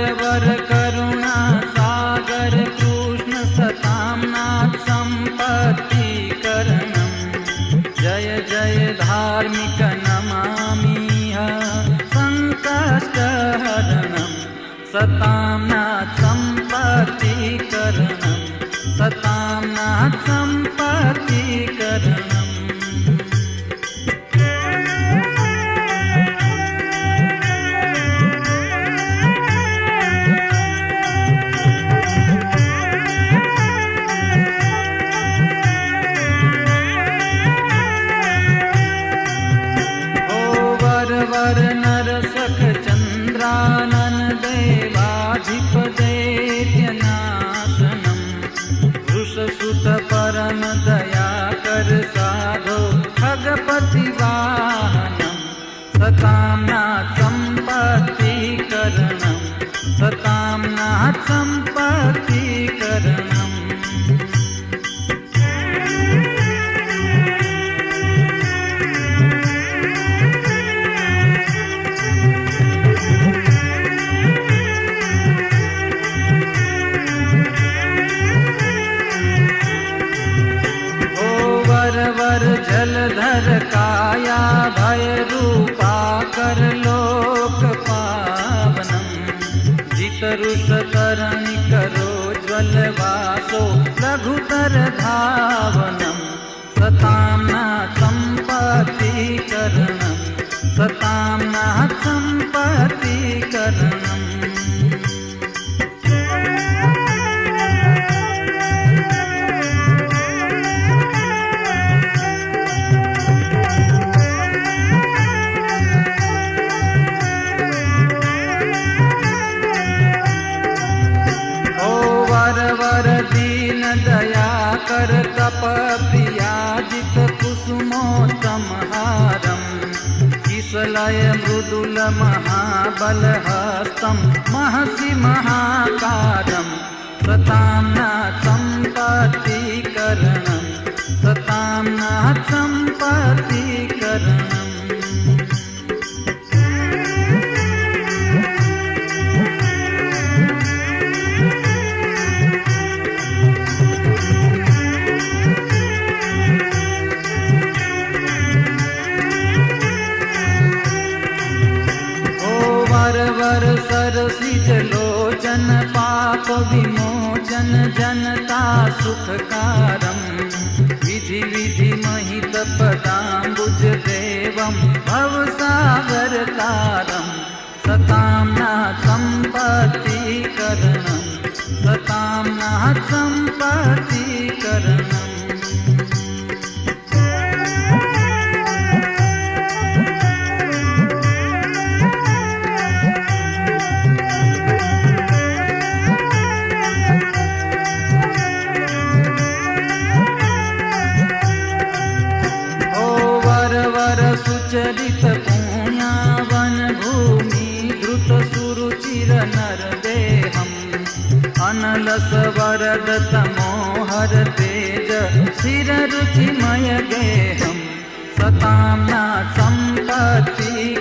वर करुणा, सागर कृष्ण सताम्नाथ संपत्ति करणं। जय जय धार्मिक नमामि सन्तष्टहरणं सताम्नाथ संपत्ति करणं। सताम्नाथ संपत्ति करणम् सकाम्नात् सम्पत्तिकरणं सकाम्नात् सम्प द्रुततरणि करो ज्वलवासो लघुतरधावनं सतां न सम्पत्तिकरणं सतां न सम्पत्तिकरणम्। किसलय मृदुल महाबल हस्तम महसि महाकारम सताम्ना संपत्ति करणम सताम्ना संपत्ति करणम सरसिज लोचन, पाप विमोचन, जनता सुखकारम। विधि विधि महित भव सागर तारम। सताम्ना संपत्ति करणम, सताम्ना नर देहम अनलस वरद तमोहर तेज। सिर रुचिमय गेहम सताम्ना संपत्ति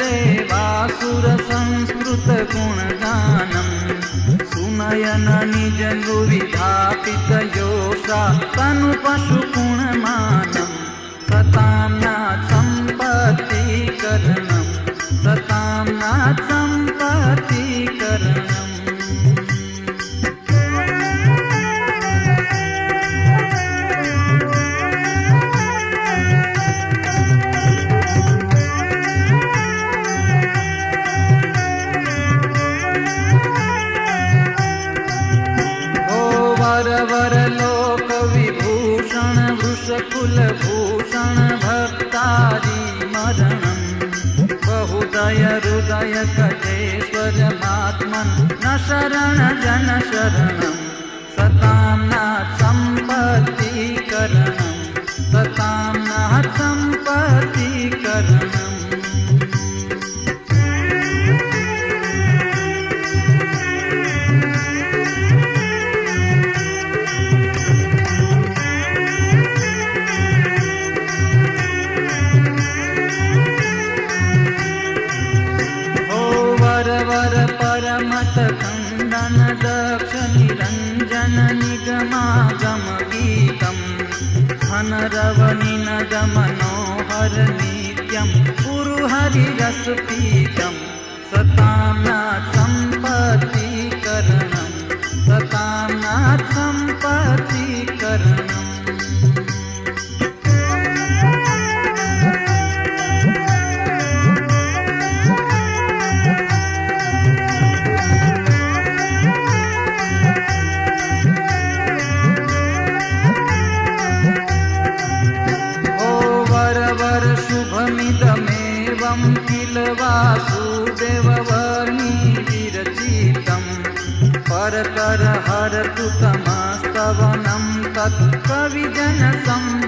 देवासुरसंस्कृत सुनयन निजुविधा तनुपशुगुणमानम् वृषकुल भूषण भक्तारी मरणम् बहुदय हृदय कटेश्वर मात्मन् न शरण जन शरणम्। सताम्ना परमत खण्डन दक्ष निरञ्जन निगमागम जननिगमाजमगीतम् अनरवनिनदमनोहर नित्यं पुरुहरिरसपीतं स्वतां नाम् शुभमिदमेवं किल वासुदेववर्णी विरचितं परकर हरतु तमस्तवनं तत्कविजनसम्भणितं